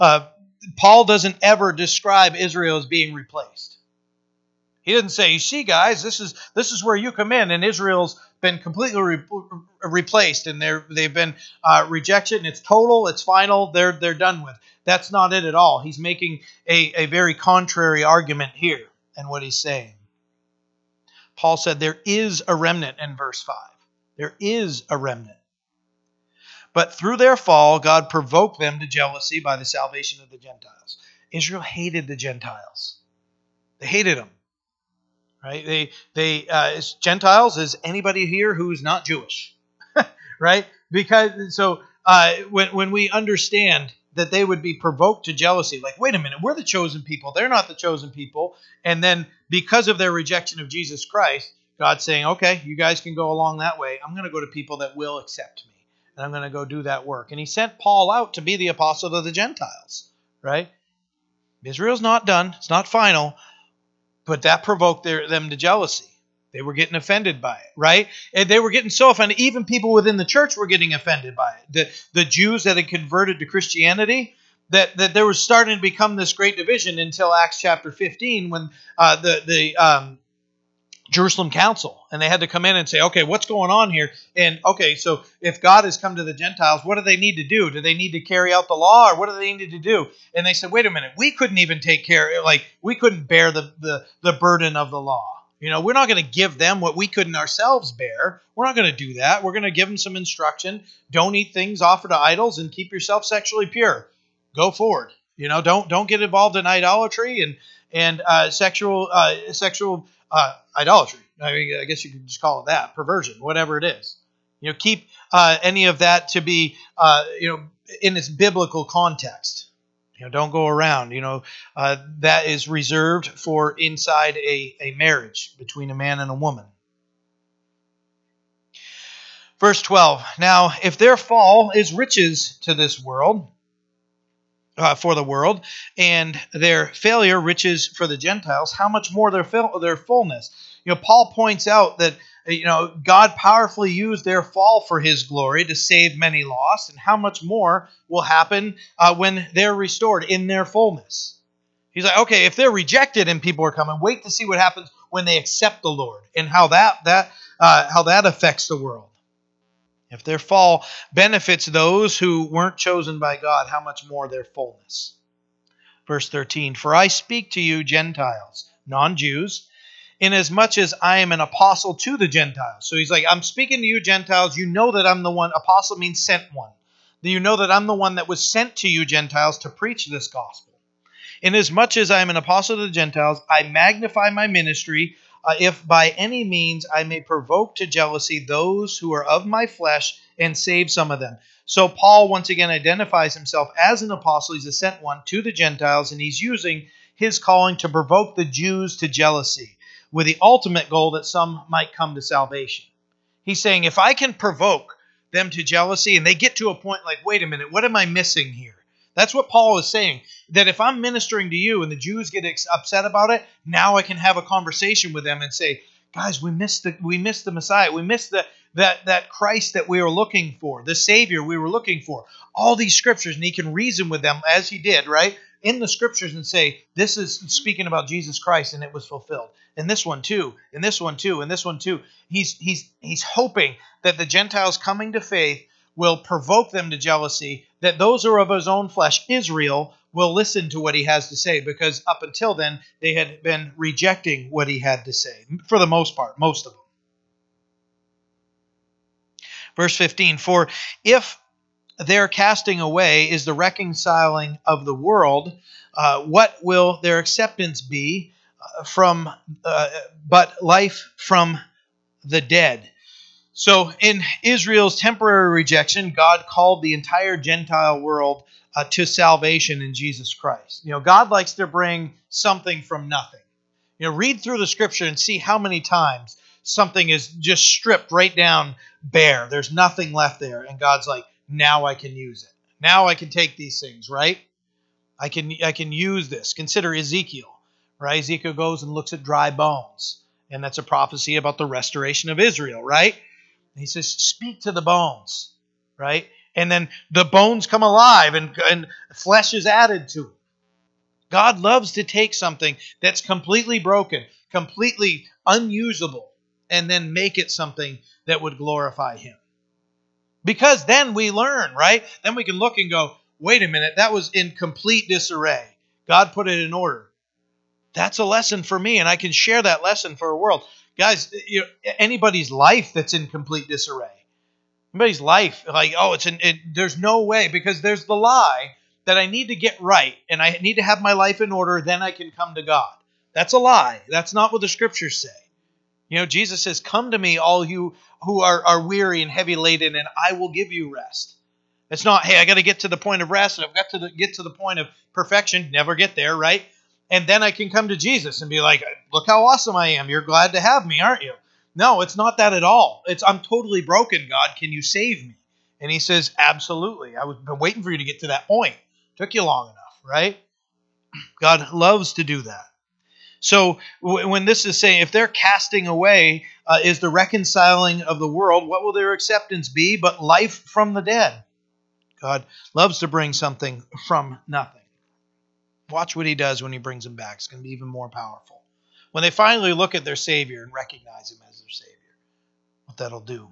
uh, Paul doesn't ever describe Israel as being replaced. He doesn't say, "You see, guys, this is this is where you come in," and Israel's been completely re- replaced, and they're they've been uh, rejected, and it's total, it's final, they're they're done with. That's not it at all. He's making a, a very contrary argument here, and what he's saying. Paul said there is a remnant in verse five. There is a remnant. But through their fall, God provoked them to jealousy by the salvation of the Gentiles. Israel hated the Gentiles. They hated them. Right? They they uh, Gentiles is anybody here who's not Jewish. right? Because so uh, when when we understand that they would be provoked to jealousy, like, wait a minute, we're the chosen people, they're not the chosen people, and then because of their rejection of Jesus Christ, God's saying, okay, you guys can go along that way. I'm going to go to people that will accept me and I'm going to go do that work. And he sent Paul out to be the apostle to the Gentiles, right? Israel's not done, it's not final, but that provoked their, them to jealousy. They were getting offended by it, right? And they were getting so offended. Even people within the church were getting offended by it. The, the Jews that had converted to Christianity, that, that there was starting to become this great division until Acts chapter 15 when uh, the, the um, Jerusalem Council, and they had to come in and say, okay, what's going on here? And okay, so if God has come to the Gentiles, what do they need to do? Do they need to carry out the law, or what do they need to do? And they said, wait a minute, we couldn't even take care, like we couldn't bear the the, the burden of the law. You know, we're not going to give them what we couldn't ourselves bear. We're not going to do that. We're going to give them some instruction. Don't eat things offered to idols, and keep yourself sexually pure. Go forward. You know, don't don't get involved in idolatry and and uh, sexual uh, sexual uh, idolatry. I mean, I guess you could just call it that perversion, whatever it is. You know, keep uh, any of that to be, uh, you know, in its biblical context. You know, don't go around. You know, uh, that is reserved for inside a, a marriage between a man and a woman. Verse 12. Now, if their fall is riches to this world, uh, for the world, and their failure riches for the Gentiles, how much more their their fullness? You know, Paul points out that you know God powerfully used their fall for His glory to save many lost, and how much more will happen uh, when they're restored in their fullness? He's like, okay, if they're rejected and people are coming, wait to see what happens when they accept the Lord and how that that uh, how that affects the world. If their fall benefits those who weren't chosen by God, how much more their fullness? Verse 13 For I speak to you, Gentiles, non Jews, inasmuch as I am an apostle to the Gentiles. So he's like, I'm speaking to you, Gentiles. You know that I'm the one. Apostle means sent one. You know that I'm the one that was sent to you, Gentiles, to preach this gospel. Inasmuch as I am an apostle to the Gentiles, I magnify my ministry uh, if by any means I may provoke to jealousy those who are of my flesh and save some of them. So Paul once again identifies himself as an apostle. He's a sent one to the Gentiles, and he's using his calling to provoke the Jews to jealousy with the ultimate goal that some might come to salvation. He's saying, if I can provoke them to jealousy and they get to a point like, wait a minute, what am I missing here? That's what Paul is saying. That if I'm ministering to you and the Jews get upset about it, now I can have a conversation with them and say, guys, we missed the we missed the Messiah. We missed the that that Christ that we were looking for, the Savior we were looking for. All these scriptures, and he can reason with them as he did, right? In the scriptures and say, this is speaking about Jesus Christ, and it was fulfilled. And this one too, and this one too, and this one too. He's he's he's hoping that the Gentiles coming to faith will provoke them to jealousy, that those who are of his own flesh, Israel, will listen to what he has to say, because up until then, they had been rejecting what he had to say, for the most part, most of them. Verse 15 For if their casting away is the reconciling of the world, uh, what will their acceptance be uh, from uh, but life from the dead? So, in Israel's temporary rejection, God called the entire Gentile world uh, to salvation in Jesus Christ. You know, God likes to bring something from nothing. You know, read through the scripture and see how many times something is just stripped right down bare. There's nothing left there. And God's like, now I can use it. Now I can take these things, right? I can I can use this. Consider Ezekiel, right? Ezekiel goes and looks at dry bones. And that's a prophecy about the restoration of Israel, right? He says, Speak to the bones, right? and then the bones come alive and, and flesh is added to it. God loves to take something that's completely broken, completely unusable, and then make it something that would glorify Him. Because then we learn, right? Then we can look and go, wait a minute, that was in complete disarray. God put it in order. That's a lesson for me, and I can share that lesson for a world. Guys, you know, anybody's life that's in complete disarray. Anybody's life, like, oh, it's in, it, there's no way, because there's the lie that I need to get right and I need to have my life in order, then I can come to God. That's a lie. That's not what the scriptures say. You know, Jesus says, Come to me, all you who are, are weary and heavy laden, and I will give you rest. It's not, hey, I got to get to the point of rest, and I've got to the, get to the point of perfection. Never get there, right? And then I can come to Jesus and be like, look how awesome I am. You're glad to have me, aren't you? No, it's not that at all. It's I'm totally broken, God. Can you save me? And he says, Absolutely. I was been waiting for you to get to that point. Took you long enough, right? God loves to do that. So when this is saying, if they're casting away uh, is the reconciling of the world, what will their acceptance be but life from the dead? God loves to bring something from nothing. Watch what he does when he brings them back. It's going to be even more powerful. When they finally look at their Savior and recognize him as their Savior, what that'll do.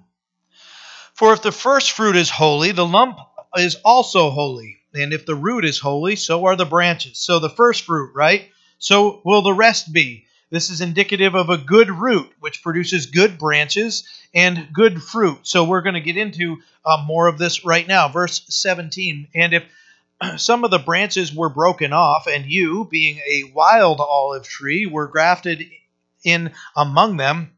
For if the first fruit is holy, the lump is also holy. And if the root is holy, so are the branches. So the first fruit, right? So will the rest be. This is indicative of a good root, which produces good branches and good fruit. So we're going to get into uh, more of this right now. Verse 17. And if some of the branches were broken off, and you, being a wild olive tree, were grafted in among them,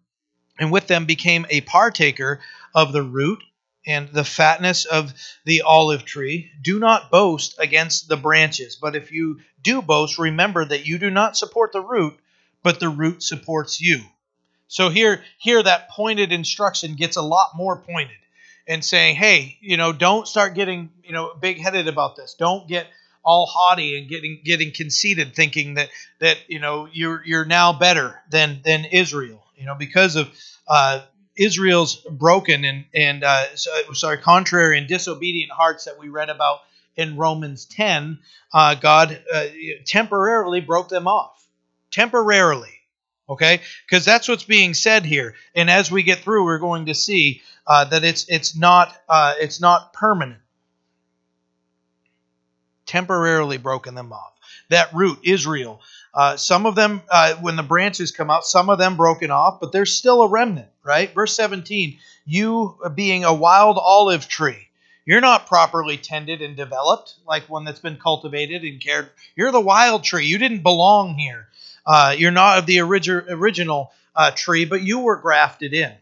and with them became a partaker of the root and the fatness of the olive tree. Do not boast against the branches, but if you do boast, remember that you do not support the root, but the root supports you. So here, here that pointed instruction gets a lot more pointed and saying, hey, you know, don't start getting, you know, big headed about this. Don't get all haughty and getting getting conceited, thinking that that you know you're you're now better than than Israel. You know, because of uh, Israel's broken and and uh, sorry, contrary and disobedient hearts that we read about in Romans 10, uh, God uh, temporarily broke them off. Temporarily, okay? Because that's what's being said here. And as we get through, we're going to see uh, that it's it's not uh, it's not permanent. Temporarily broken them off. That root, Israel, uh, some of them, uh, when the branches come out, some of them broken off, but there's still a remnant, right? Verse 17, you being a wild olive tree, you're not properly tended and developed like one that's been cultivated and cared. You're the wild tree. You didn't belong here. Uh, you're not of the origi- original uh, tree, but you were grafted in.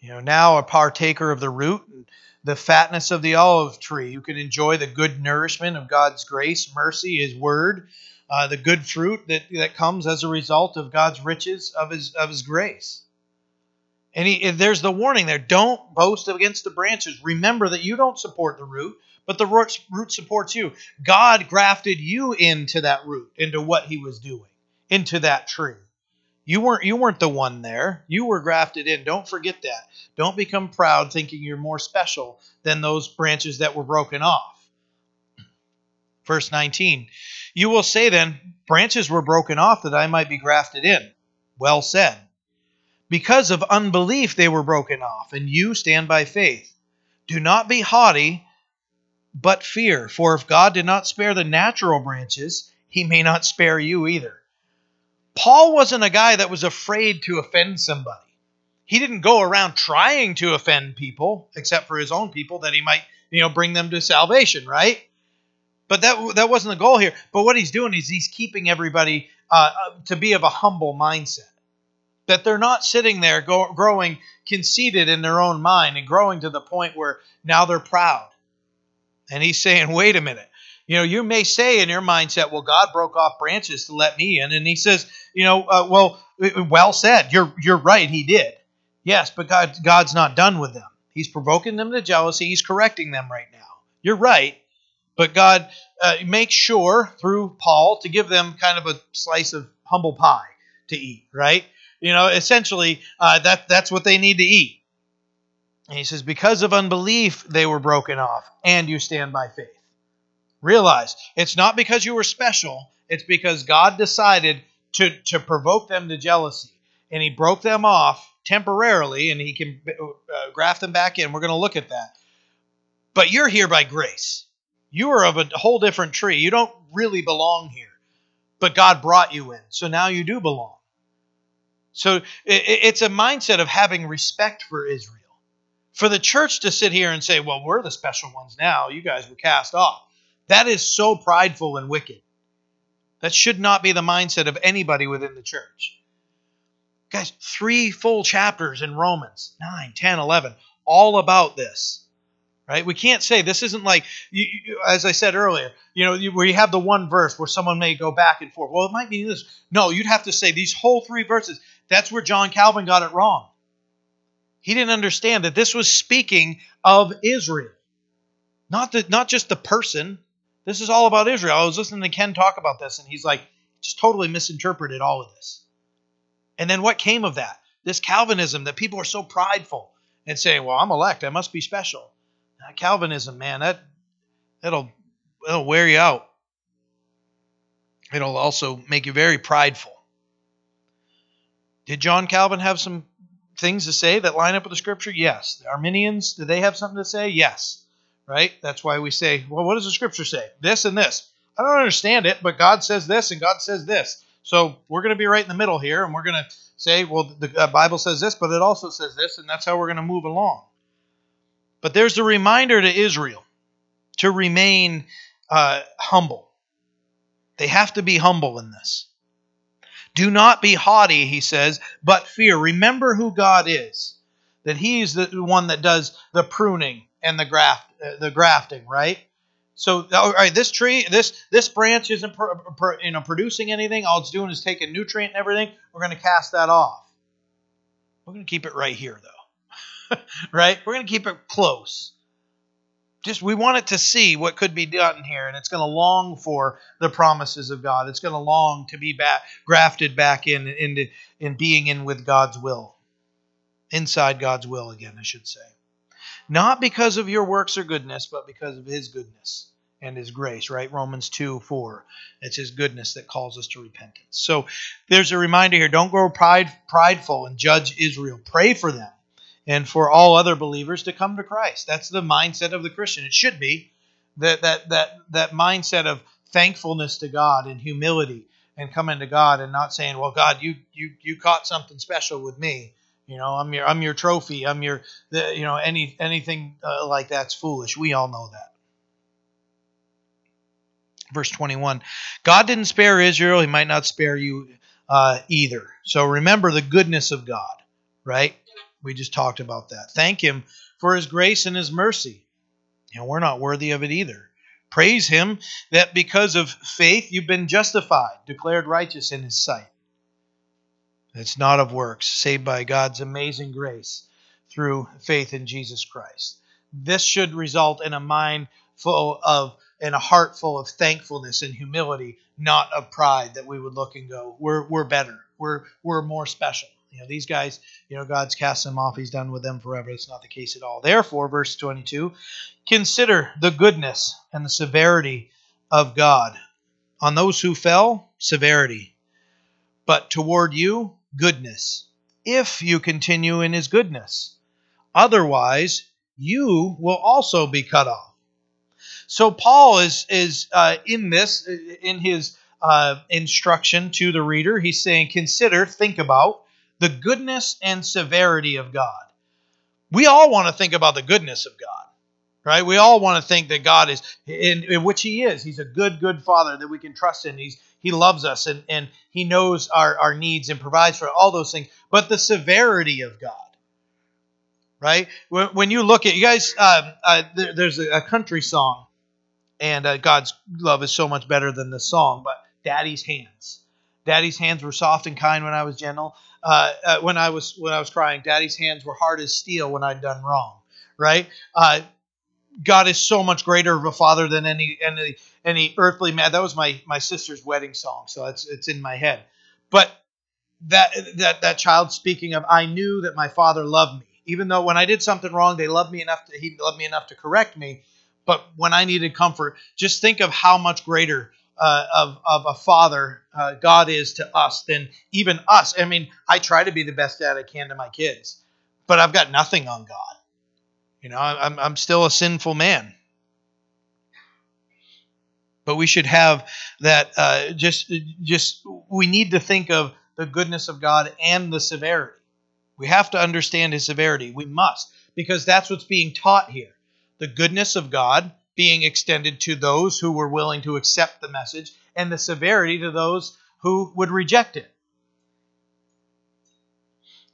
You know, now a partaker of the root and the fatness of the olive tree. You can enjoy the good nourishment of God's grace, mercy, His word, uh, the good fruit that, that comes as a result of God's riches of His of His grace. And, he, there's the warning there: don't boast against the branches. Remember that you don't support the root, but the root, supports you. God grafted you into that root, into what He was doing, into that tree. You weren't you weren't the one there. You were grafted in. Don't forget that. Don't become proud thinking you're more special than those branches that were broken off. Verse 19. You will say then, branches were broken off that I might be grafted in. Well said. Because of unbelief they were broken off, and you stand by faith. Do not be haughty, but fear, for if God did not spare the natural branches, he may not spare you either. Paul wasn't a guy that was afraid to offend somebody. He didn't go around trying to offend people, except for his own people, that he might, you know, bring them to salvation, right? But that that wasn't the goal here. But what he's doing is he's keeping everybody uh, uh to be of a humble mindset, that they're not sitting there go, growing conceited in their own mind and growing to the point where now they're proud. And he's saying, wait a minute. You know, you may say in your mindset, well, God broke off branches to let me in. And he says, you know, uh, well, well said. You're, you're right. He did. Yes, but God, God's not done with them. He's provoking them to jealousy. He's correcting them right now. You're right. But God uh, makes sure through Paul to give them kind of a slice of humble pie to eat, right? You know, essentially, uh, that that's what they need to eat. And he says, Because of unbelief, they were broken off, and you stand by faith. Realize it's not because you were special, it's because God decided to, to provoke them to jealousy. And he broke them off temporarily, and he can uh, graft them back in. We're going to look at that. But you're here by grace. You are of a whole different tree. You don't really belong here, but God brought you in. So now you do belong. So it's a mindset of having respect for Israel. For the church to sit here and say, well, we're the special ones now, you guys were cast off, that is so prideful and wicked. That should not be the mindset of anybody within the church. Guys, three full chapters in Romans 9, 10, 11, all about this. Right? We can't say this isn't like, you, you, as I said earlier, you know, you, where you have the one verse where someone may go back and forth. Well, it might mean this. No, you'd have to say these whole three verses. That's where John Calvin got it wrong. He didn't understand that this was speaking of Israel, not the, not just the person. This is all about Israel. I was listening to Ken talk about this, and he's like, just totally misinterpreted all of this. And then what came of that? This Calvinism that people are so prideful and saying, "Well, I'm elect. I must be special." Calvinism, man, that it'll it'll wear you out. It'll also make you very prideful. Did John Calvin have some things to say that line up with the scripture? Yes. The Arminians, do they have something to say? Yes. Right? That's why we say, well, what does the scripture say? This and this. I don't understand it, but God says this and God says this. So we're going to be right in the middle here, and we're going to say, well, the uh, Bible says this, but it also says this, and that's how we're going to move along. But there's a reminder to Israel to remain uh, humble. They have to be humble in this. Do not be haughty, he says, but fear. Remember who God is. That He's the one that does the pruning and the graft, uh, the grafting, right? So, all right, this tree, this this branch isn't pro, pro, you know producing anything. All it's doing is taking nutrient and everything. We're going to cast that off. We're going to keep it right here, though. right? We're going to keep it close just we want it to see what could be done here and it's going to long for the promises of god. It's going to long to be back grafted back in into in being in with god's will. Inside god's will again i should say. Not because of your works or goodness but because of his goodness and his grace right? Romans 2 4 it's his goodness that calls us to repentance. So there's a reminder here. Don't grow pride, prideful and judge israel. Pray for them and for all other believers to come to Christ. That's the mindset of the Christian. It should be that that that that mindset of thankfulness to God and humility and coming to God and not saying, "Well, God, you you you caught something special with me." You know, I'm your I'm your trophy. I'm your the, you know any anything uh, like that's foolish. We all know that. Verse 21. God didn't spare Israel, he might not spare you uh, either. So remember the goodness of God, right? We just talked about that. Thank Him for His grace and His mercy. And we're not worthy of it either. Praise Him that because of faith you've been justified, declared righteous in His sight. It's not of works, saved by God's amazing grace through faith in Jesus Christ. This should result in a mind full of and a heart full of thankfulness and humility, not of pride that we would look and go, we're, we're better, we're, we're more special. You know, these guys, you know, God's cast them off. He's done with them forever. It's not the case at all. Therefore, verse 22 consider the goodness and the severity of God. On those who fell, severity. But toward you, goodness, if you continue in his goodness. Otherwise, you will also be cut off. So Paul is is uh, in this in his uh, instruction to the reader. He's saying, consider, think about the goodness and severity of God. We all want to think about the goodness of God, right? We all want to think that God is, in, in which He is. He's a good, good Father that we can trust in. He's He loves us and, and He knows our, our needs and provides for all those things. But the severity of God, right? When, when you look at, you guys, uh, uh, there, there's a, a, country song, and uh, God's love is so much better than the song, but Daddy's Hands. Daddy's hands were soft and kind when I was gentle. Uh, uh, when I was when I was crying, Daddy's hands were hard as steel when I'd done wrong. Right? Uh, God is so much greater of a father than any any any earthly man. That was my my sister's wedding song, so it's it's in my head. But that that that child speaking of, I knew that my father loved me Even though when I did something wrong, they loved me enough to he loved me enough to correct me. But when I needed comfort, just think of how much greater uh, of, of a father uh, God is to us than even us. I mean, I try to be the best dad I can to my kids, but I've got nothing on God. You know, I'm, I'm still a sinful man. But we should have that. Uh, just, just we need to think of the goodness of God and the severity. We have to understand His severity. We must, because that's what's being taught here. The goodness of God being extended to those who were willing to accept the message, and the severity to those who would reject it.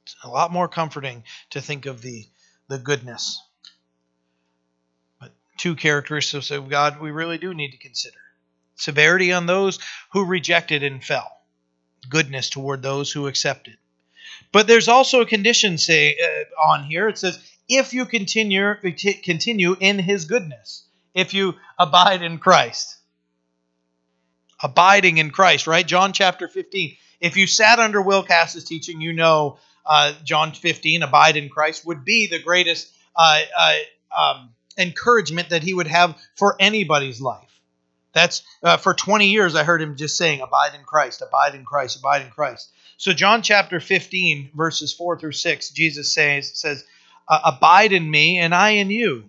It's a lot more comforting to think of the, the goodness. But two characteristics of God we really do need to consider severity on those who rejected and fell, goodness toward those who accepted. But there's also a condition say uh, on here. It says, "If you continue continue in His goodness." If you abide in Christ. Abiding in Christ, right? John chapter 15. If you sat under Will Cass's teaching, you know uh, John 15, abide in Christ, would be the greatest uh, uh, um, encouragement that he would have for anybody's life. That's uh, for 20 years, I heard him just saying, abide in Christ, abide in Christ, abide in Christ. So, John chapter 15, verses 4 through 6, Jesus says, says Abide in me, and I in you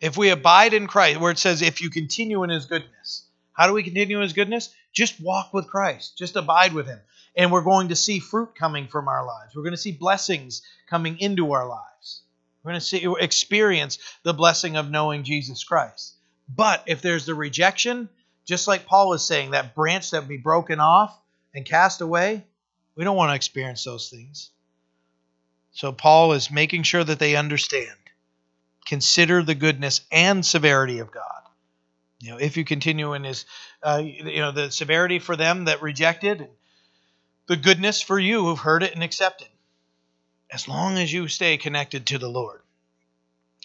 If we abide in Christ, where it says, if you continue in his goodness, how do we continue in his goodness? Just walk with Christ, just abide with him. And we're going to see fruit coming from our lives. We're going to see blessings coming into our lives. We're going to see experience the blessing of knowing Jesus Christ. But if there's the rejection, just like Paul was saying, that branch that would be broken off and cast away, we don't want to experience those things. So Paul is making sure that they understand consider the goodness and severity of God. You know, if you continue in His, uh, you know, the severity for them that rejected, the goodness for you who've heard it and accepted. As long as you stay connected to the Lord.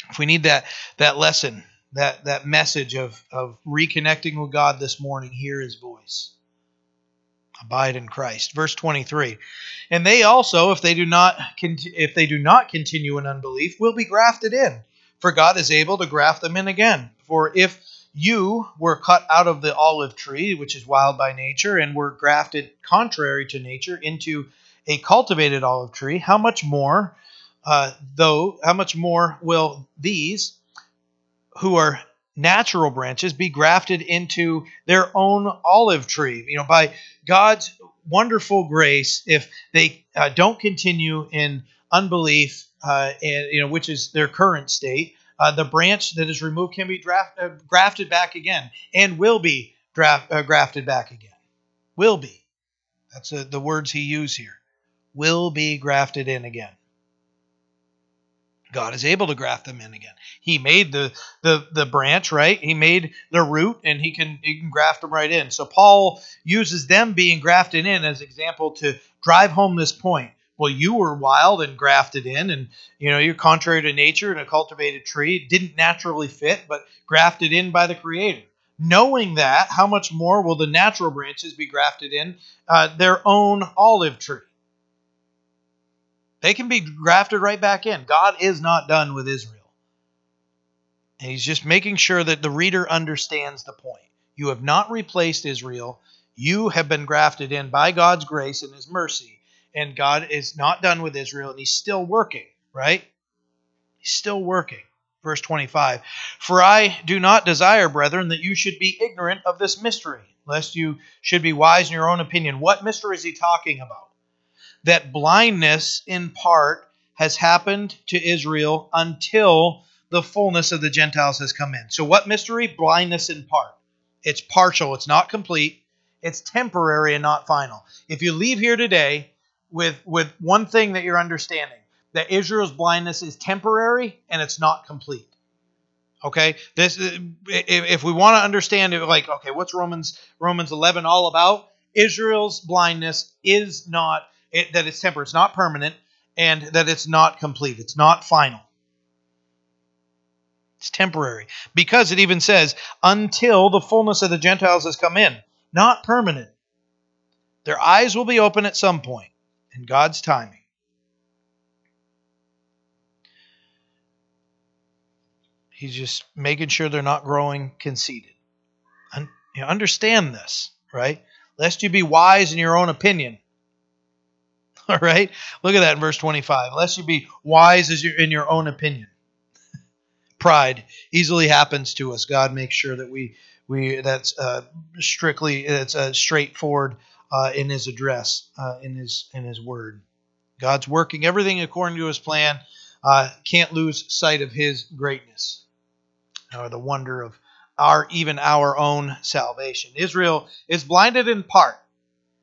If we need that that lesson, that that message of of reconnecting with God this morning, hear His voice. Abide in Christ. Verse 23. And they also, if they do not if they do not continue in unbelief, will be grafted in for God is able to graft them in again. For if you were cut out of the olive tree, which is wild by nature, and were grafted contrary to nature into a cultivated olive tree, how much more, uh, though, how much more will these who are natural branches be grafted into their own olive tree? You know, by God's wonderful grace, if they uh, don't continue in unbelief uh, and you know which is their current state. Uh, the branch that is removed can be draft, uh, grafted back again and will be draft, uh, grafted back again. Will be. That's uh, the words he used here. Will be grafted in again. God is able to graft them in again. He made the, the, the branch, right? He made the root and he can he can graft them right in. So Paul uses them being grafted in as example to drive home this point well, you were wild and grafted in, and you know you're contrary to nature and a cultivated tree. It didn't naturally fit, but grafted in by the Creator. Knowing that, how much more will the natural branches be grafted in uh, their own olive tree? They can be grafted right back in. God is not done with Israel. And he's just making sure that the reader understands the point. You have not replaced Israel. You have been grafted in by God's grace and his mercy and God is not done with Israel, and He's still working, right? He's still working. Verse 25 For I do not desire, brethren, that you should be ignorant of this mystery, lest you should be wise in your own opinion. What mystery is he talking about? That blindness in part has happened to Israel until the fullness of the Gentiles has come in. So, what mystery? Blindness in part. It's partial, it's not complete, it's temporary and not final. If you leave here today with with one thing that you're understanding that Israel's blindness is temporary and it's not complete. Okay, this uh, if we want to understand it, like okay, what's Romans Romans 11 all about? Israel's blindness is not it, that it's temporary, it's not permanent, and that it's not complete, it's not final. It's temporary because it even says until the fullness of the Gentiles has come in, not permanent. Their eyes will be open at some point in God's timing. He's just making sure they're not growing conceited. Un- you understand this, right? Lest you be wise in your own opinion. All right? Look at that in verse 25. Lest you be wise as you in your own opinion. Pride easily happens to us. God makes sure that we we that's uh, strictly it's a straightforward uh, in His address, uh, in His in His word. God's working everything according to His plan. Uh, can't lose sight of His greatness or the wonder of our even our own salvation. Israel is blinded in part.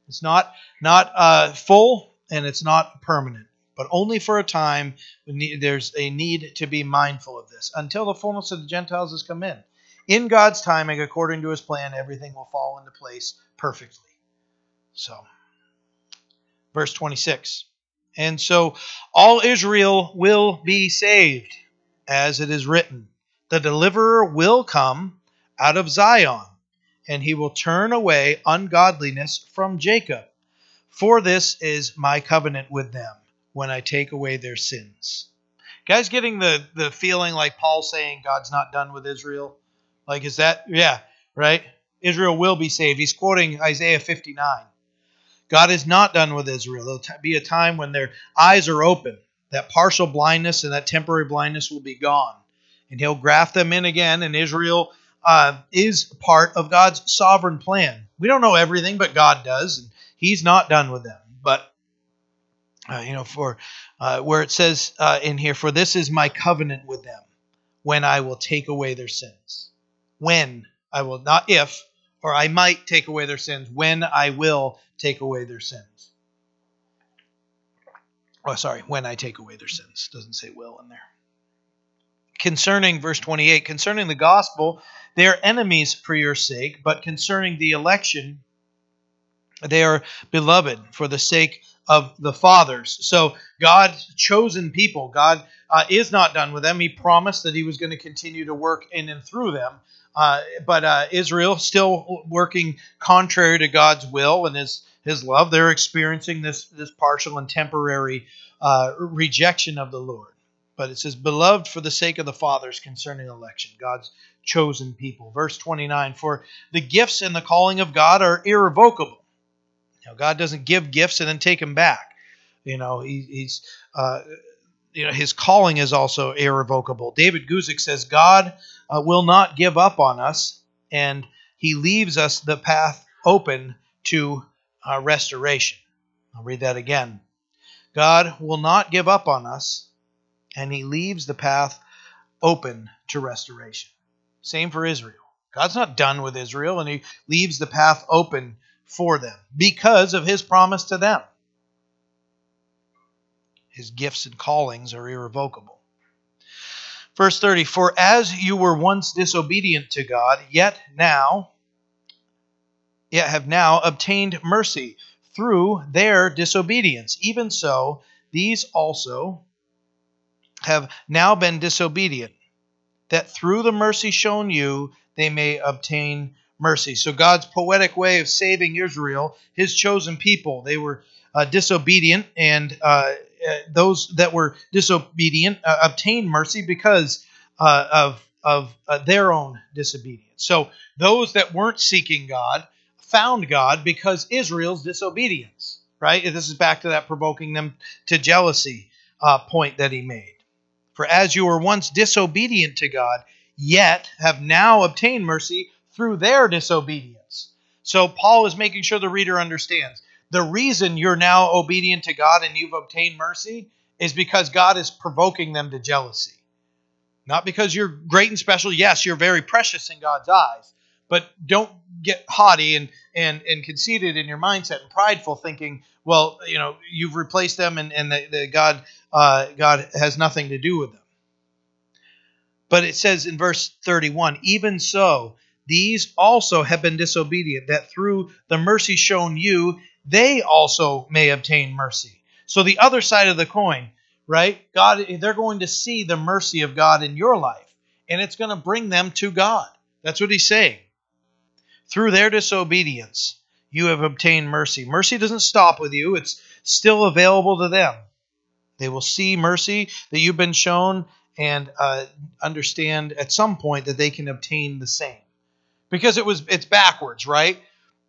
It's not not uh, full and it's not permanent, but only for a time. There's a need to be mindful of this until the fullness of the Gentiles has come in. In God's timing, according to His plan, everything will fall into place perfectly. So, verse 26. And so all Israel will be saved, as it is written. The deliverer will come out of Zion, and he will turn away ungodliness from Jacob. For this is my covenant with them when I take away their sins. Guys, getting the, the feeling like Paul saying God's not done with Israel? Like, is that, yeah, right? Israel will be saved. He's quoting Isaiah 59. God is not done with Israel. There'll be a time when their eyes are open. That partial blindness and that temporary blindness will be gone and he'll graft them in again, and Israel uh, is part of God's sovereign plan. We don't know everything, but God does, and He's not done with them. But uh, you know, for uh, where it says uh, in here, "For this is my covenant with them, when I will take away their sins." When I will not if, or I might take away their sins. When I will take away their sins. Oh, sorry, when I take away their sins. Doesn't say will in there concerning verse 28 concerning the gospel they are enemies for your sake but concerning the election they are beloved for the sake of the fathers. So god's chosen people god uh, is not done with them. He promised that he was going to continue to work in and through them. Uh, but uh, israel still working contrary to god's will and his his love. They're experiencing this this partial and temporary uh, rejection of the lord. But it says, Beloved for the sake of the fathers concerning election, God's chosen people. Verse 29 For the gifts and the calling of God are irrevocable. Now, God doesn't give gifts and then take them back. You know, he, he's. Uh, you know, his calling is also irrevocable. David Guzik says, God uh, will not give up on us, and he leaves us the path open to uh, restoration. I'll read that again. God will not give up on us, and he leaves the path open to restoration. Same for Israel. God's not done with Israel, and he leaves the path open for them because of his promise to them. His gifts and callings are irrevocable. Verse 30 For as you were once disobedient to God, yet now, yet have now obtained mercy through their disobedience, even so, these also have now been disobedient, that through the mercy shown you, they may obtain mercy. So, God's poetic way of saving Israel, his chosen people, they were uh, disobedient, and uh, uh, those that were disobedient uh, obtained mercy because uh, of, of uh, their own disobedience. So, those that weren't seeking God found God because Israel's disobedience, right? This is back to that provoking them to jealousy point that he made. For as you were once disobedient to God, yet have now obtained mercy through their disobedience. So Paul is making sure the reader understands. The reason you're now obedient to God and you've obtained mercy is because God is provoking them to jealousy. Not because you're great and special. Yes, you're very precious in God's eyes, but don't get haughty and and and conceited in your mindset and prideful, thinking, well, you know, you've replaced them and and the, the God uh, God has nothing to do with them. But it says in verse 31, even so, these also have been disobedient, that through the mercy shown you, they also may obtain mercy. So the other side of the coin, right? God, they're going to see the mercy of God in your life, and it's going to bring them to God. That's what he's saying. Through their disobedience, you have obtained mercy. Mercy doesn't stop with you, it's still available to them. They will see mercy that you've been shown and uh, understand at some point that they can obtain the same. Because it was it's backwards, right?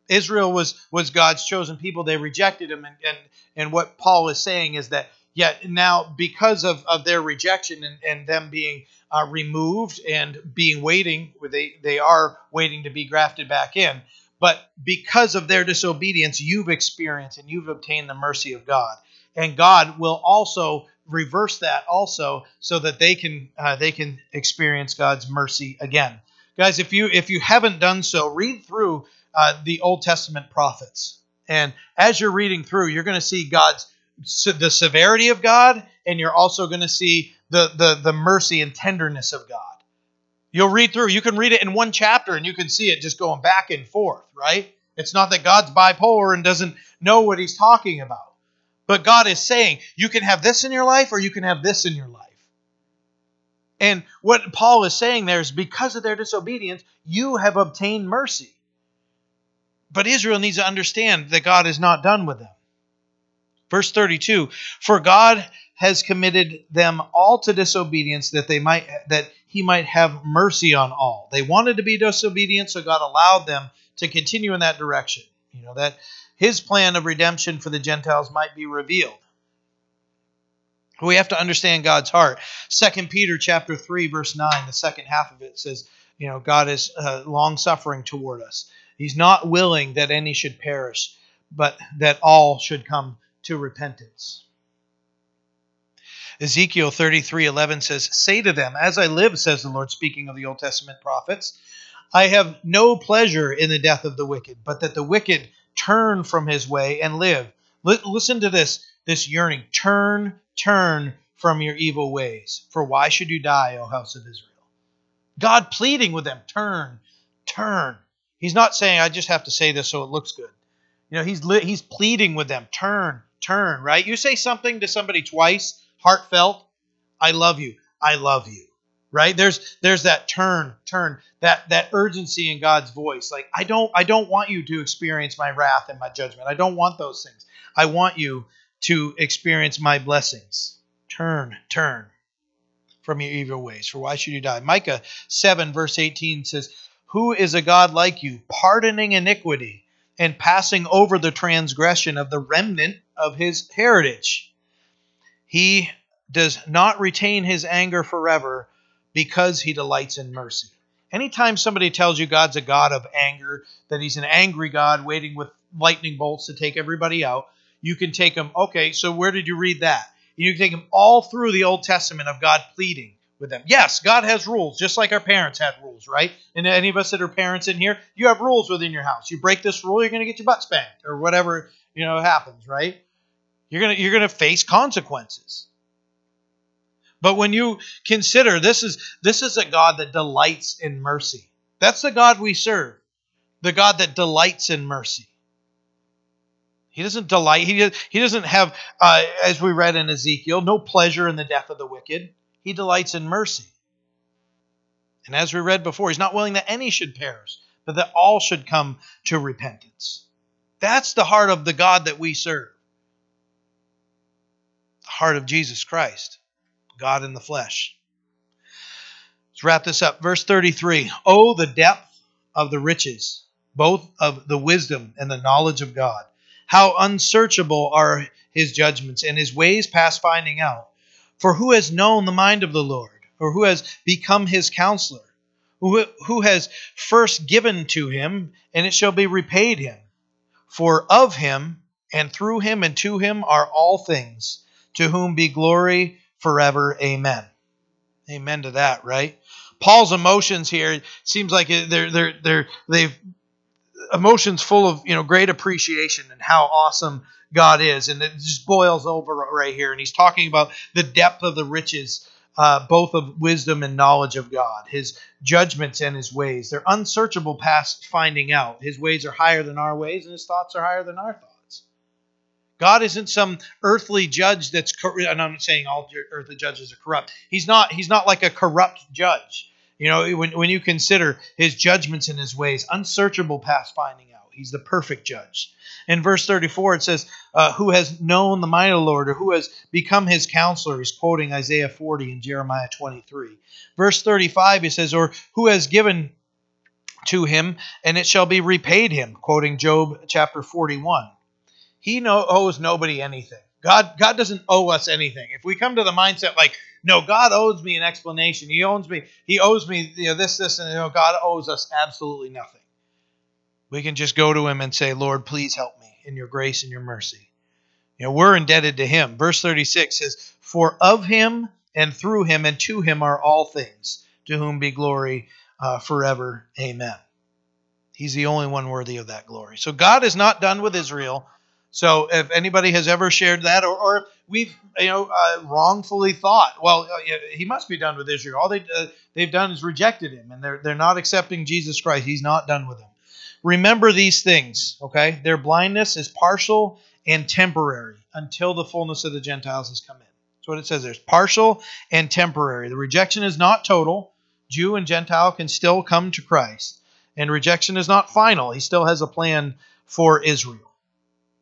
Israel was was God's chosen people. They rejected him, and and, and what Paul is saying is that yet now because of, of their rejection and, and them being uh, removed and being waiting, they they are waiting to be grafted back in. But because of their disobedience, you've experienced and you've obtained the mercy of God, and God will also reverse that also so that they can uh, they can experience God's mercy again. Guys, if you if you haven't done so, read through uh, the Old Testament prophets, and as you're reading through, you're going to see God's the severity of God, and you're also going to see the, the the mercy and tenderness of God. You'll read through. You can read it in one chapter, and you can see it just going back and forth. Right? It's not that God's bipolar and doesn't know what He's talking about. But God is saying, you can have this in your life or you can have this in your life. And what Paul is saying there is because of their disobedience, you have obtained mercy. But Israel needs to understand that God is not done with them. Verse 32 For God has committed them all to disobedience that they might that he might have mercy on all. They wanted to be disobedient, so God allowed them to continue in that direction. You know, that his plan of redemption for the Gentiles might be revealed. We have to understand God's heart. Second Peter chapter 3 verse 9, the second half of it says, you know, God is uh, long suffering toward us. He's not willing that any should perish, but that all should come to repentance. Ezekiel 33:11 says, "Say to them, as I live, says the Lord speaking of the Old Testament prophets, I have no pleasure in the death of the wicked, but that the wicked turn from his way and live. L- listen to this this yearning. Turn, turn from your evil ways. For why should you die, O house of Israel? God pleading with them, turn, turn. He's not saying I just have to say this so it looks good. You know, he's he's pleading with them, turn, turn, right? You say something to somebody twice, heartfelt, I love you. I love you right there's there's that turn turn that that urgency in god's voice like i don't i don't want you to experience my wrath and my judgment i don't want those things i want you to experience my blessings. Turn turn from your evil ways for why should you die? Micah 7 verse 18 says who is a god like you pardoning iniquity and passing over the transgression of the remnant of his heritage? He does not retain his anger forever because he delights in mercy. Anytime somebody tells you God's a God of anger, that he's an angry God waiting with lightning bolts to take everybody out, you can take them, okay, so where did you read that? You can take them all through the Old Testament of God pleading with them. Yes, God has rules, just like our parents had rules, right? And any of us that are parents in here, you have rules within your house. You break this rule, you're going to get your butt spanked or whatever, you know, happens, right? You're going to you're going to face consequences. But when you consider this is this is a God that delights in mercy. That's the God we serve. The God that delights in mercy. He doesn't delight. He, he doesn't have, uh, as we read in Ezekiel, no pleasure in the death of the wicked. He delights in mercy. And as we read before, he's not willing that any should perish, but that all should come to repentance. That's the heart of the God that we serve. The heart of Jesus Christ. God in the flesh. Let's wrap this up. Verse 33 Oh, the depth of the riches, both of the wisdom and the knowledge of God. How unsearchable are his judgments and his ways past finding out. For who has known the mind of the Lord, or who has become his counselor? Who, who has first given to him, and it shall be repaid him? For of him, and through him, and to him are all things, to whom be glory forever. Amen. Amen to that, right? Paul's emotions here seems like they're they're they're they've emotions full of you know great appreciation and how awesome God is, and it just boils over right here. And he's talking about the depth of the riches, uh, both of wisdom and knowledge of God, His judgments and His ways. They're unsearchable past finding out. His ways are higher than our ways, and His thoughts are higher than our thoughts. God isn't some earthly judge that's, and I'm not saying all earthly judges are corrupt. He's not. He's not like a corrupt judge. You know, when, when you consider his judgments and his ways, unsearchable past finding out. He's the perfect judge. In verse 34, it says, uh, Who has known the mind of the Lord, or who has become his counselor? He's quoting Isaiah 40 and Jeremiah 23. Verse 35, he says, Or who has given to him, and it shall be repaid him, quoting Job chapter 41. He no, owes nobody anything. God, God doesn't owe us anything. If we come to the mindset like, no, God owes me an explanation. He owes me, He owes me you know, this, this, and you know, God owes us absolutely nothing. We can just go to Him and say, Lord, please help me in your grace and your mercy. You know, we're indebted to Him. Verse 36 says, For of Him and through Him and to Him are all things, to whom be glory uh, forever. Amen. He's the only one worthy of that glory. So God is not done with Israel. So if anybody has ever shared that, or, or we've you know uh, wrongfully thought, well, uh, he must be done with Israel. All they uh, they've done is rejected him, and they're they're not accepting Jesus Christ. He's not done with them. Remember these things, okay? Their blindness is partial and temporary until the fullness of the Gentiles has come in. That's what it says. There's partial and temporary. The rejection is not total. Jew and Gentile can still come to Christ, and rejection is not final. He still has a plan for Israel.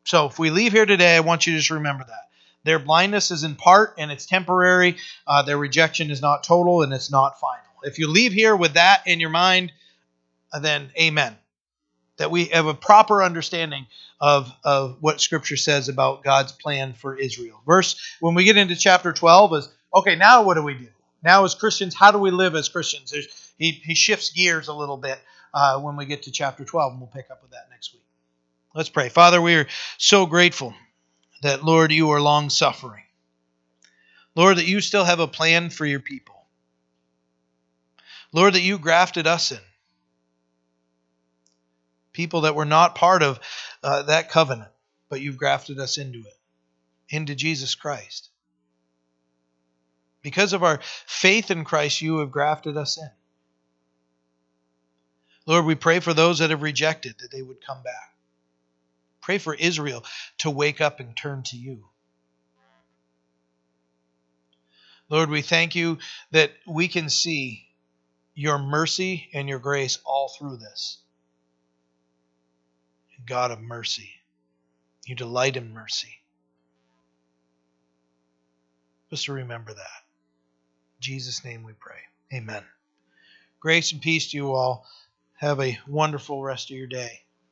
So if we leave here today, I want you to just remember that. Their blindness is in part and it's temporary. Uh, their rejection is not total and it's not final. If you leave here with that in your mind, uh, then amen. That we have a proper understanding of, of what Scripture says about God's plan for Israel. Verse, when we get into chapter 12, is okay, now what do we do? Now, as Christians, how do we live as Christians? There's, he, he shifts gears a little bit uh, when we get to chapter 12, and we'll pick up with that next week. Let's pray. Father, we are so grateful that, Lord, you are long suffering. Lord, that you still have a plan for your people. Lord, that you grafted us in. People that were not part of uh, that covenant, but you've grafted us into it, into Jesus Christ. Because of our faith in Christ, you have grafted us in. Lord, we pray for those that have rejected that they would come back. Pray for Israel to wake up and turn to you. Lord, we thank you that we can see your mercy and your grace all through this. God of mercy, you delight in mercy. Just to remember that. In Jesus' name we pray. Amen. Grace and peace to you all. Have a wonderful rest of your day.